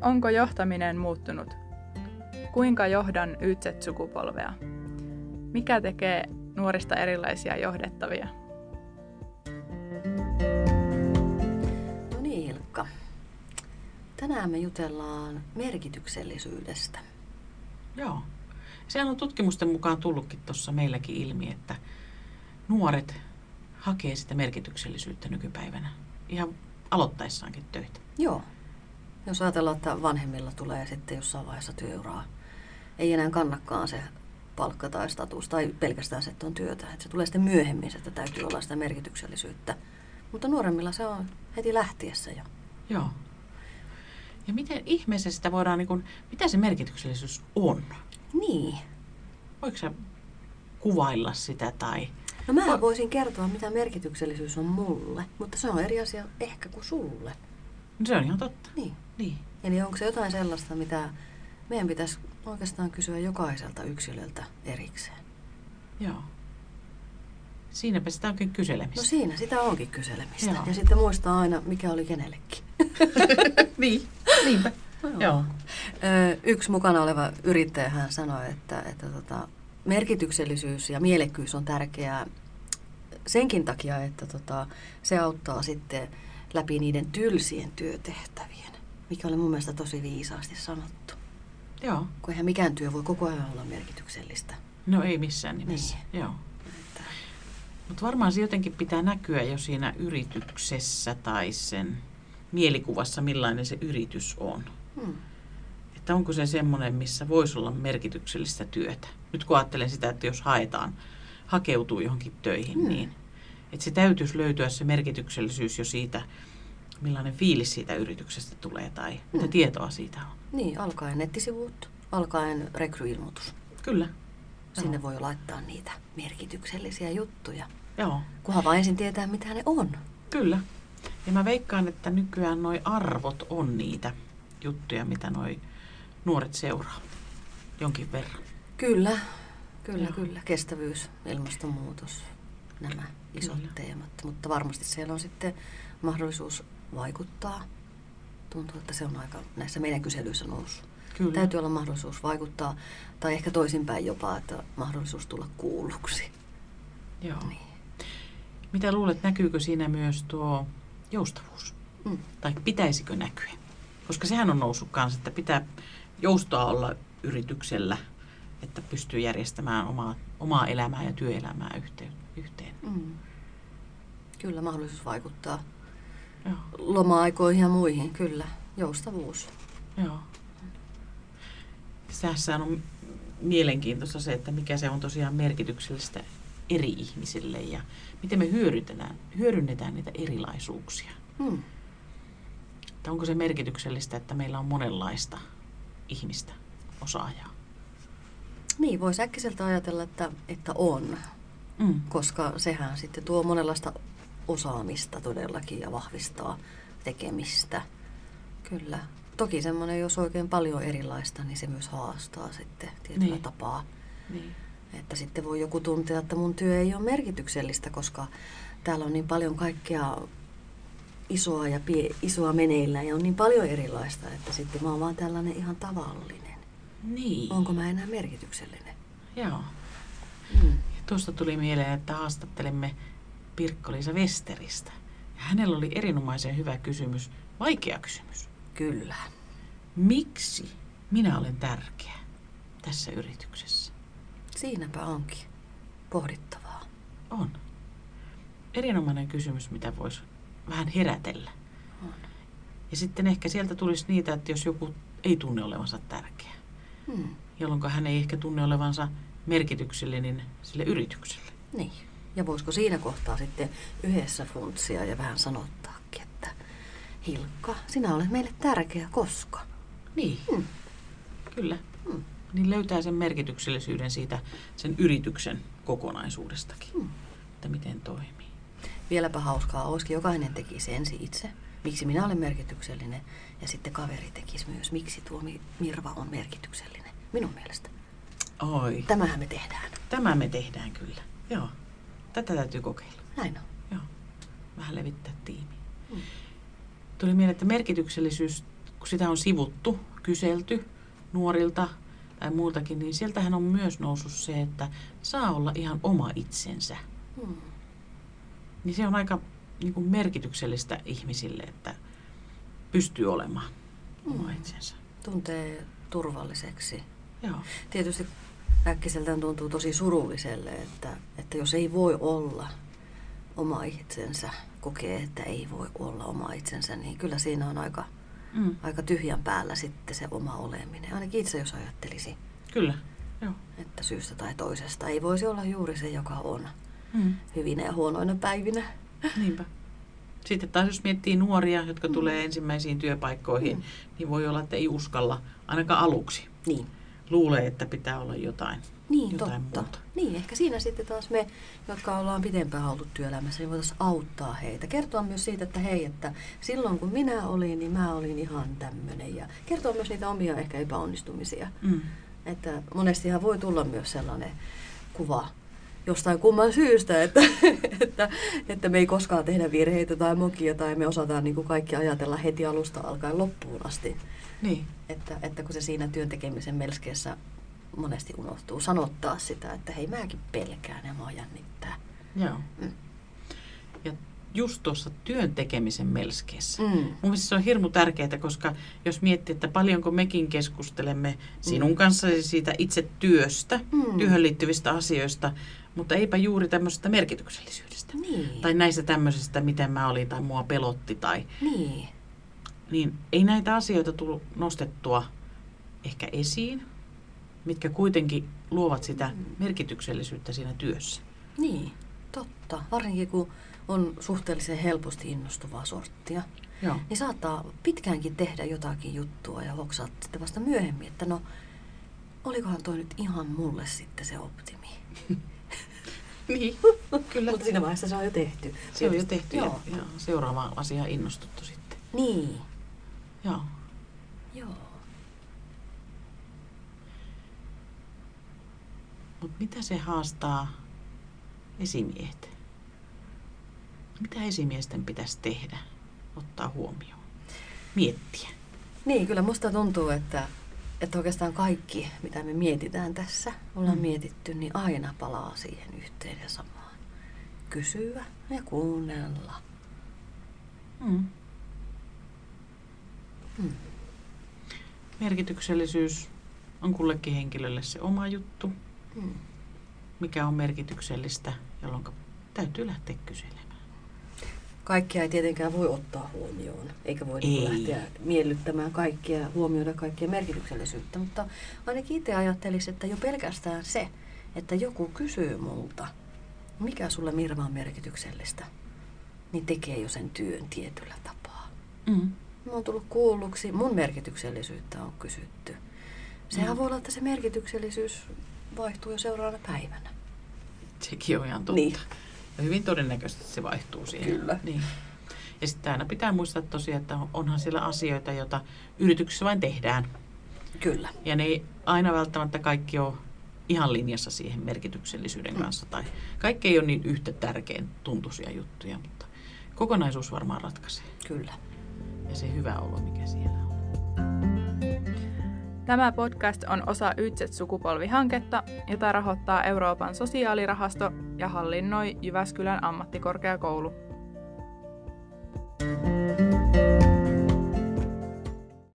Onko johtaminen muuttunut? Kuinka johdan YZ-sukupolvea? Mikä tekee nuorista erilaisia johdettavia? No niin, Ilkka. Tänään me jutellaan merkityksellisyydestä. Joo. Sehän on tutkimusten mukaan tullutkin tuossa meilläkin ilmi, että nuoret hakee sitä merkityksellisyyttä nykypäivänä ihan aloittaessaankin töitä. Joo. Jos ajatellaan, että vanhemmilla tulee sitten jossain vaiheessa työuraa, ei enää kannakaan se palkka tai status tai pelkästään se, että on työtä. Että se tulee sitten myöhemmin, että täytyy olla sitä merkityksellisyyttä. Mutta nuoremmilla se on heti lähtiessä jo. Joo. Ja miten ihmeessä sitä voidaan, niin kuin, mitä se merkityksellisyys on? Niin. Voiko sä kuvailla sitä tai... No mä voisin kertoa, mitä merkityksellisyys on mulle, mutta se on eri asia ehkä kuin sulle. No se on ihan totta. Niin. Niin. Eli onko se jotain sellaista, mitä meidän pitäisi oikeastaan kysyä jokaiselta yksilöltä erikseen? Joo. Siinäpä sitä onkin kyselemistä. No siinä sitä onkin kyselemistä. Joo. Ja sitten muistaa aina, mikä oli kenellekin. niin, niinpä. Joo. Ö, Yksi mukana oleva yrittäjä hän sanoi, että, että tota, merkityksellisyys ja mielekkyys on tärkeää senkin takia, että tota, se auttaa sitten läpi niiden tylsien työtehtävien, mikä oli mun mielestä tosi viisaasti sanottu. Joo. Kun eihän mikään työ voi koko ajan olla merkityksellistä. No ei missään nimessä. Niin. Joo. Että, Mutta varmaan se jotenkin pitää näkyä jo siinä yrityksessä tai sen mielikuvassa, millainen se yritys on. hmm. Että onko se semmoinen, missä voisi olla merkityksellistä työtä. Nyt kun ajattelen sitä, että jos haetaan, hakeutuu johonkin töihin, Mm. niin että se täytyisi löytyä se merkityksellisyys jo siitä, millainen fiilis siitä yrityksestä tulee tai mitä Mm. tietoa siitä on. Niin, alkaen nettisivut, alkaen rekryilmoitus. Kyllä. Sinne Joo. voi laittaa niitä merkityksellisiä juttuja. Joo, Kunhan vaan ensin tietää, mitä ne on. kyllä. Ja mä veikkaan, että nykyään noi arvot on niitä juttuja, mitä noi nuoret seuraa jonkin verran. Kyllä, kyllä, Joo. kyllä. Kestävyys, ilmastonmuutos, nämä isot Kyllä. teemat. Mutta varmasti siellä on sitten mahdollisuus vaikuttaa. Tuntuu, että se on aika näissä meidän kyselyissä noussut. Kyllä. Täytyy olla mahdollisuus vaikuttaa, tai ehkä toisinpäin jopa, että mahdollisuus tulla kuulluksi. Joo. Niin. Mitä luulet, näkyykö siinä myös tuo joustavuus? Mm. Tai pitäisikö näkyä? Koska sehän on noussut kanssa, että pitää joustoa olla yrityksellä, että pystyy järjestämään omaa, omaa elämää ja työelämää yhteen. yhteen. Mm. Kyllä mahdollisuus vaikuttaa Joo. loma-aikoihin ja muihin, kyllä. Joustavuus. Joo. Tässä on mielenkiintoista se, että mikä se on tosiaan merkityksellistä eri ihmisille ja miten me hyödynnetään, hyödynnetään niitä erilaisuuksia. Mm. Että onko se merkityksellistä, että meillä on monenlaista ihmistä, osaajaa? Niin, voisi äkkiseltä ajatella, että, että on, Mm. koska sehän sitten tuo monenlaista osaamista todellakin ja vahvistaa tekemistä. Kyllä. Toki semmoinen, jos oikein paljon erilaista, niin se myös haastaa sitten tietyllä Niin. tapaa. Niin. Että sitten voi joku tuntea, että mun työ ei ole merkityksellistä, koska täällä on niin paljon kaikkea isoa ja pie, isoa meneillä ja on niin paljon erilaista, että sitten mä oon vaan tällainen ihan tavallinen. Niin. Onko mä enää merkityksellinen? Joo. Mm. Ja tuosta tuli mieleen, että haastattelemme Pirkko-Liisa Westeristä. Ja hänellä oli erinomaisen hyvä kysymys, vaikea kysymys. Kyllä. Miksi minä olen tärkeä tässä yrityksessä? Siinäpä onkin pohdittavaa. On. Erinomainen kysymys, mitä voisi vähän herätellä. On. Ja sitten ehkä sieltä tulisi niitä, että jos joku ei tunne olevansa tärkeä, Hmm. jolloin hän ei ehkä tunne olevansa merkityksellinen sille yritykselle. Niin. Ja voisiko siinä kohtaa sitten yhdessä funtsia ja vähän sanottaakin, että Hilkka, sinä olet meille tärkeä koska. Niin, Hmm. kyllä. Hmm. Niin löytää sen merkityksellisyyden siitä sen yrityksen kokonaisuudestakin, Hmm. että miten toimii. Vieläpä hauskaa olisikin, jokainen tekisi ensin itse, miksi minä olen merkityksellinen, ja sitten kaveri tekisi myös, miksi tuo Mi- Mirva on merkityksellinen. Minun mielestä. Oi, Tämähän me tehdään. tämä me tehdään kyllä. Joo, tätä täytyy kokeilla. Näin on. Joo, vähän levittää tiimiä. Mm. Tuli mieleen, että merkityksellisyys kun sitä on sivuttu, kyselty nuorilta tai muultakin, niin sieltähän on myös noussut se, että saa olla ihan oma itsensä. Hmm. Niin se on aika niin kuin merkityksellistä ihmisille, että pystyy olemaan oma Mm. itsensä. Tuntee turvalliseksi. Joo. Tietysti äkkiseltään tuntuu tosi surulliselle, että, että jos ei voi olla oma itsensä, kokee, että ei voi olla oma itsensä, niin kyllä siinä on aika, Mm. aika tyhjän päällä sitten se oma oleminen. Ainakin itse jos ajattelisi, Kyllä. Joo. että syystä tai toisesta ei voisi olla juuri se, joka on Mm. hyvinä ja huonoina päivinä. Niinpä. Sitten taas jos miettii nuoria, jotka Mm. tulee ensimmäisiin työpaikkoihin, Mm. niin voi olla, että ei uskalla ainakaan aluksi. Niin. Luulee, että pitää olla jotain. Niin, Jotain totta. muuta. Niin, ehkä siinä sitten taas me, jotka ollaan pitempään oltu työelämässä, niin voitaisiin auttaa heitä. Kertoa myös siitä, että hei, että silloin kun minä olin, niin mä olin ihan tämmöinen. Ja kertoa myös niitä omia ehkä epäonnistumisia. Mm. Että monestihan voi tulla myös sellainen kuva jostain kumman syystä, että, että, että me ei koskaan tehdä virheitä tai mokia tai me osataan niin kuin kaikki ajatella heti alusta alkaen loppuun asti. Niin. Että, että kun se siinä työn tekemisen melskeessä monesti unohtuu sanottaa sitä, että hei mäkin pelkään ja mua jännittää. Joo. Mm. Ja just tuossa työn tekemisen melskeessä. Mm. Mun mielestä se on hirmu tärkeää, koska jos miettii, että paljonko mekin keskustelemme sinun Mm. kanssasi siitä itse työstä, Mm. työhön liittyvistä asioista, mutta eipä juuri tämmöisestä merkityksellisyydestä. Niin. Tai näistä tämmöisistä, miten mä olin tai mua pelotti tai niin. niin ei näitä asioita tullut nostettua ehkä esiin, mitkä kuitenkin luovat sitä Mm. merkityksellisyyttä siinä työssä. Niin, totta. Varsinkin kun on suhteellisen helposti innostuvaa sorttia, Joo. niin saattaa pitkäänkin tehdä jotakin juttua ja hoksaat sitten vasta myöhemmin, että no, olikohan toi nyt ihan mulle sitten se optimi. Niin, kyllä. Mutta siinä vaiheessa se on jo tehty. Se on jo tehty ja, Joo. ja seuraavaan asiaan innostuttu sitten. Niin, Joo. joo. Mutta mitä se haastaa esimiehet? Mitä esimiesten pitäisi tehdä, ottaa huomioon, miettiä? Niin, kyllä musta tuntuu, että, että oikeastaan kaikki, mitä me mietitään tässä, ollaan Mm. mietitty, niin aina palaa siihen yhteen ja samaan. Kysyä ja kuunnella. Mm. Mm. Merkityksellisyys on kullekin henkilölle se oma juttu, Mm. mikä on merkityksellistä, jolloin täytyy lähteä kyselemään. Kaikkia ei tietenkään voi ottaa huomioon, eikä voi niin Ei. lähteä miellyttämään kaikkia, huomioida kaikkien merkityksellisyyttä, mutta ainakin itse ajattelisin, että jo pelkästään se, että joku kysyy multa, mikä sulle Mirva on merkityksellistä, niin tekee jo sen työn tietyllä tapaa. Mm. Mä oon tullut kuulluksi, mun merkityksellisyyttä on kysytty. Sehän Mm. voi olla, että se merkityksellisyys vaihtuu jo seuraavana päivänä. Sekin on ihan totta. Niin. Ja hyvin todennäköisesti se vaihtuu siihen. Kyllä. Niin. Ja sitten aina pitää muistaa tosiaan, että onhan siellä asioita, joita yrityksessä vain tehdään. Kyllä. Ja ne ei aina välttämättä kaikki ole ihan linjassa siihen merkityksellisyyden Mm. kanssa. Tai kaikki ei ole niin yhtä tärkeän tuntuisia juttuja, mutta kokonaisuus varmaan ratkaisee. Kyllä. Ja se hyvä olo, mikä siellä on. Tämä podcast on osa Ytset-sukupolvihanketta, jota rahoittaa Euroopan sosiaalirahasto ja hallinnoi Jyväskylän ammattikorkeakoulu.